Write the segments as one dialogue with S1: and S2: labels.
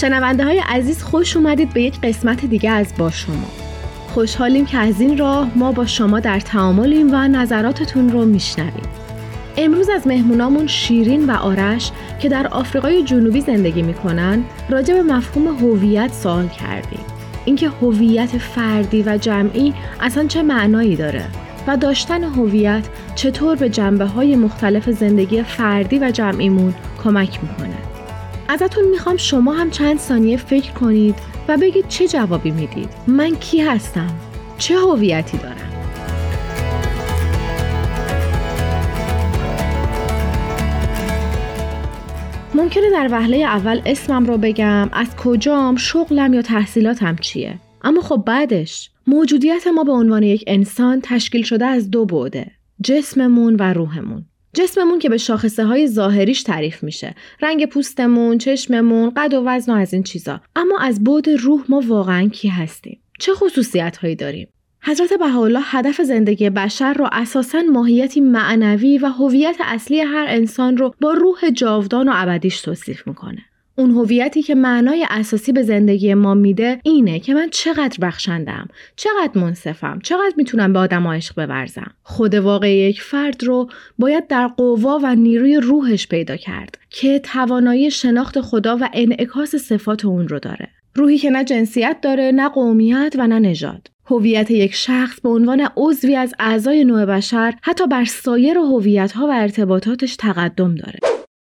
S1: شنونده های عزیز خوش اومدید به یک قسمت دیگه از با شما. خوشحالیم که از این راه ما با شما در تعاملیم و نظراتتون رو میشنویم. امروز از مهمونامون شیرین و آرش که در آفریقای جنوبی زندگی می‌کنن راجع به مفهوم هویت سوال کردیم. اینکه هویت فردی و جمعی اصلا چه معنایی داره و داشتن هویت چطور به جنبه های مختلف زندگی فردی و جمعیمون کمک می‌کنه. ازتون می‌خوام شما هم چند ثانیه فکر کنید و بگید چه جوابی می‌دید. من کی هستم؟ چه هویتی دارم؟ ممکنه در وهله اول اسمم رو بگم از کجام شغلم یا تحصیلاتم چیه؟ اما خب بعدش موجودیت ما به عنوان یک انسان تشکیل شده از دو بوده جسممون و روحمون. جسممون که به شاخصه های ظاهریش تعریف میشه. رنگ پوستمون چشممون قد و وزن و از این چیزا. اما از بود روح ما واقعا کی هستیم؟ چه خصوصیت هایی داریم؟ حضرت بهاءالله هدف زندگی بشر را اساساً ماهیتی معنوی و هویت اصلی هر انسان رو با روح جاودان و ابدیش توصیف می‌کنه. اون هویتی که معنای اساسی به زندگی ما میده اینه که من چقدر بخشندم چقدر منصفم چقدر می‌تونم به آدم عشق بورزم. خود واقع یک فرد رو باید در قوا و نیروی روحش پیدا کرد که توانایی شناخت خدا و انعکاس صفات اون رو داره. روحی که نه جنسیت داره نه قومیت و نه نژاد. هویت یک شخص به عنوان عضوی از اعضای نوع بشر حتی بر سایر هویت‌ها و ارتباطاتش تقدم داره.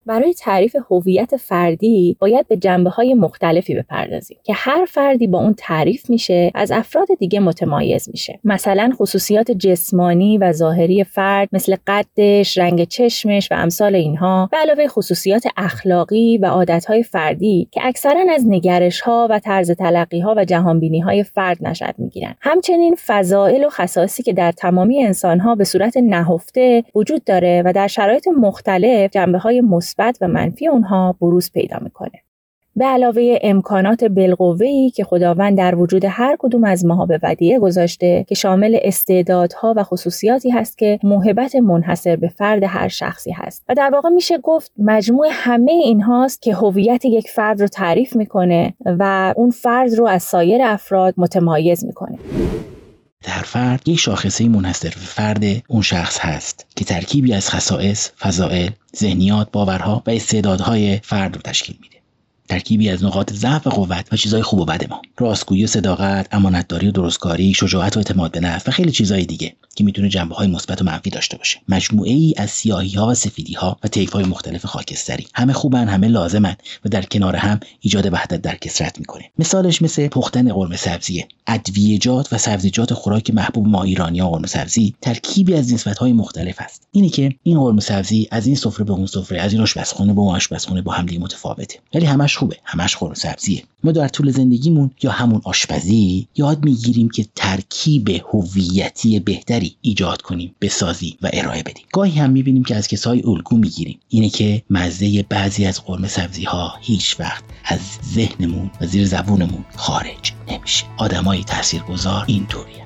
S2: برای تعریف هویت فردی باید به جنبه های مختلفی بپردازیم که هر فردی با اون تعریف میشه از افراد دیگه متمایز میشه. مثلا خصوصیات جسمانی و ظاهری فرد مثل قدش رنگ چشمش و امثال اینها به علاوه خصوصیات اخلاقی و عادتهای فردی که اکثرا از نگرش ها و طرز تلقی ها و جهانبینی های فرد نشد می‌گیرن همچنین فضائل و خصاصی که در تمامی انسان ها به صورت نهفته وجود داره و در شرایط مختلف جنبه های مثبت و منفی اونها بروز پیدا می‌کنه. به علاوه امکانات بالقوه‌ای که خداوند در وجود هر کدوم از ماها به ودیعه گذاشته که شامل استعدادها و خصوصیاتی هست که موهبت منحصر به فرد هر شخصی هست و در واقع میشه گفت مجموع همه این هاست که هویت یک فرد رو تعریف می‌کنه و اون فرد رو از سایر افراد متمایز می‌کنه
S3: در فرد یک شاخصه منحصر به فرد اون شخص هست که ترکیبی از خصائص، فضائل، ذهنیات، باورها و استعدادهای فرد رو تشکیل میده. ترکیبی از نقاط ضعف و قوت و چیزهای خوب و بد ما. راستگویی و صداقت امانتداری و درستکاری شجاعت و اعتماد به نفس و خیلی چیزهای دیگه که می‌تونه جنبه های مثبت و منفی داشته باشه. مجموعه ای از سیاهی ها و سفیدی ها و طیف های مختلف خاکستری. همه خوبن همه لازمن و در کنار هم ایجاد وحدت در کسرت می‌کنه. مثالش مثل پختن قرمه سبزیه. ادویجات و سبزیجات خوراک محبوب ما ایرانی ها قرمه سبزی ترکیبی از نسبت های مختلف است. اینه که این قرمه سبزی از این سفره به اون سفره از این آشپزخونه به اون آشپزخونه با هم متفاوته. ولی همش خوبه همش قرمه سبزیه ما در طول زندگیمون یا همون آشپزی یاد می‌گیریم که ترکیب هویتی بهتری ایجاد کنیم بسازیم و ارائه بدیم. گاهی هم می‌بینیم که از کسای الگو می‌گیریم. اینه که مزه بعضی از قرمه سبزی ها هیچ وقت از ذهنمون و زیر زبونمون خارج نمیشه. آدمای تاثیرگذار اینطوریه.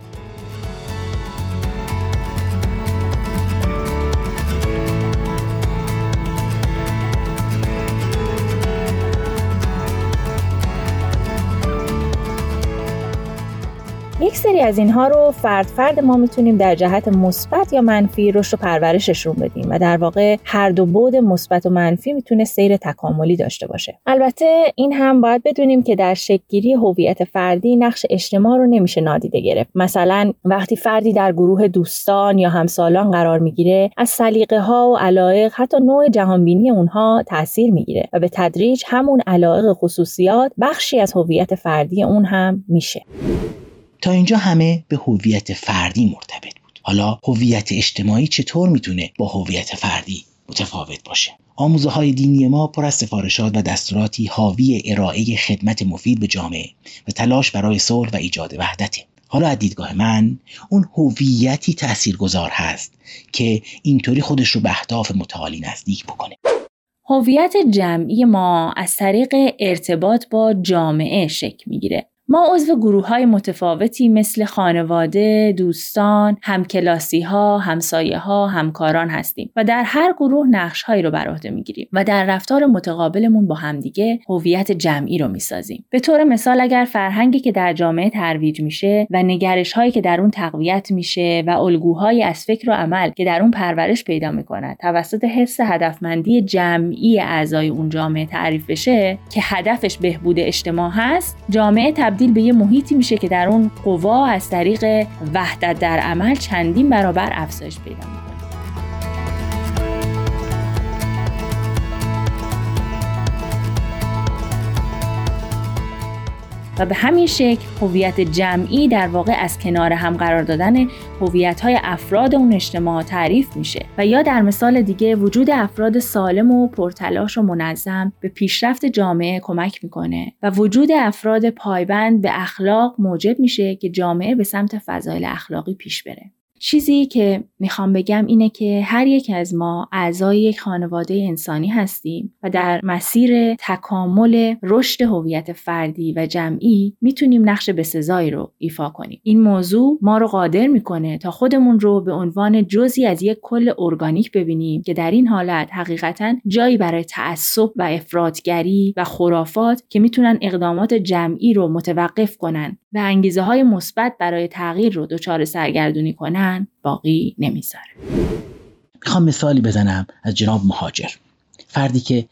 S2: یک سری از اینها رو فرد فرد ما می‌تونیم در جهت مثبت یا منفی رشد و پرورششون بدیم و در واقع هر دو بود مثبت و منفی می‌تونه سیر تکاملی داشته باشه. البته این هم باید بدونیم که در شکلگیری هویت فردی نقش اجتماع رو نمیشه نادیده گرفت. مثلا وقتی فردی در گروه دوستان یا همسالان قرار می‌گیره از سلیقه ها و علایق حتی نوع جهانبینی اونها تاثیر می‌گیره و به تدریج همون علایق خصوصیات بخشی از هویت فردی اون هم میشه.
S3: تا اینجا همه به هویت فردی مرتبط بود. حالا هویت اجتماعی چطور می‌تونه با هویت فردی متفاوت باشه؟ آموزه های دینی ما پر از سفارشات و دستوراتی حاوی ارائه خدمت مفید به جامعه و تلاش برای صلح و ایجاد وحدته. حالا از دیدگاه من اون هویتی تاثیرگذار هست که اینطوری خودش رو به اهداف متعالی نزدیک بکنه.
S2: هویت جمعی ما از طریق ارتباط با جامعه شکل می‌گیره. ما عضو گروه های متفاوتی مثل خانواده، دوستان، همکلاسی ها، همسایه ها، همکاران هستیم و در هر گروه نقش هایی رو بر عهده می‌گیریم و در رفتار متقابلمون با همدیگه هویت جمعی رو می‌سازیم. به طور مثال اگر فرهنگی که در جامعه ترویج میشه و نگرش هایی که در اون تقویت میشه و الگوهایی از فکر و عمل که در اون پرورش پیدا می‌کنه توسط حس هدفمندی جمعی اعضای اون جامعه تعریف بشه که هدفش بهبود اجتماع هست جامعه تبدیل به یه محیطی میشه که در اون قوا از طریق وحدت در عمل چندین برابر افزایش پیدا می‌کنه. و به همین شکل هویت جمعی در واقع از کنار هم قرار دادن هویت های افراد اون اجتماع تعریف میشه. و یا در مثال دیگه وجود افراد سالم و پرتلاش و منظم به پیشرفت جامعه کمک می‌کنه. و وجود افراد پایبند به اخلاق موجب میشه که جامعه به سمت فضایل اخلاقی پیش بره. چیزی که می‌خوام بگم اینه که هر یک از ما اعضای یک خانواده انسانی هستیم و در مسیر تکامل رشد هویت فردی و جمعی می‌تونیم نقش بسزایی رو ایفا کنیم. این موضوع ما رو قادر می‌کنه تا خودمون رو به عنوان جزی از یک کل ارگانیک ببینیم که در این حالت حقیقتا جایی برای تعصب و افرادگری و خرافات که می‌تونن اقدامات جمعی رو متوقف کنن و انگیزه های مثبت برای تغییر رو دچار سرگردونی کنن باقی نمی‌ذاره.
S3: می‌خوام مثالی بزنم از جناب مهاجر. فردی که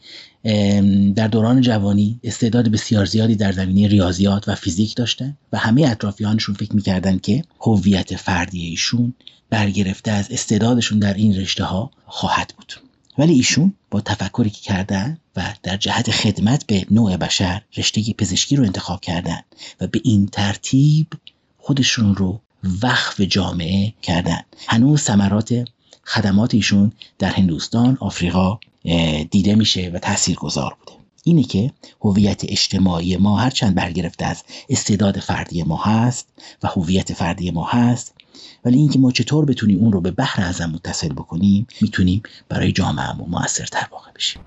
S3: در دوران جوانی استعداد بسیار زیادی در زمینه ریاضیات و فیزیک داشتن و همه اطرافیانشون فکر می‌کردن که هویت فردی ایشون برگرفته از استعدادشون در این رشته ها خواهد بود. ولی ایشون با تفکری که کردن و در جهت خدمت به نوع بشر رشته پزشکی رو انتخاب کردن و به این ترتیب خودشون رو وقف جامعه کردن. هنوز ثمرات خدمات ایشون در هندوستان آفریقا دیده میشه و تأثیر گذار بوده. اینه که هویت اجتماعی ما هرچند برگرفته از استعداد فردی ما هست و هویت فردی ما هست ولی اینکه ما چطور بتونیم اون رو به بحر ازم متصل بکنیم می‌تونیم برای جامعهمون موثرتر واقع بشیم.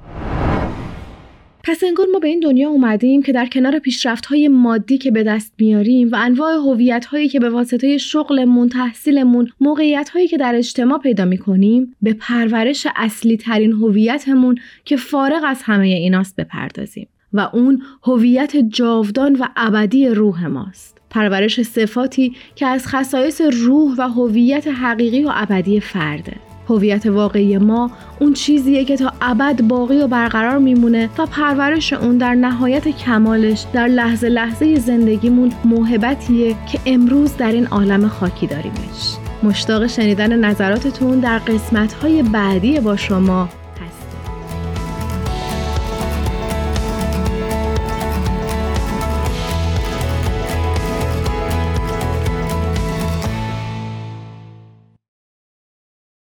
S1: پس انگار ما به این دنیا اومدیم که در کنار پیشرفت های مادی که به دست میاریم و انواع هویت هایی که به واسطه شغلمون، تحصیلمون، موقعیت هایی که در اجتماع پیدا می‌کنیم به پرورش اصلی ترین هویتمون که فارغ از همه ایناست بپردازیم و اون هویت جاودان و ابدی روح ماست. پرورش صفاتی که از خصایص روح و هویت حقیقی و ابدی فرده. هویت واقعی ما اون چیزیه که تا ابد باقی و برقرار میمونه و پرورش اون در نهایت کمالش در لحظه لحظه زندگیمون موهبتیه که امروز در این عالم خاکی داریمش. مشتاق شنیدن نظراتتون در قسمت‌های بعدی با شما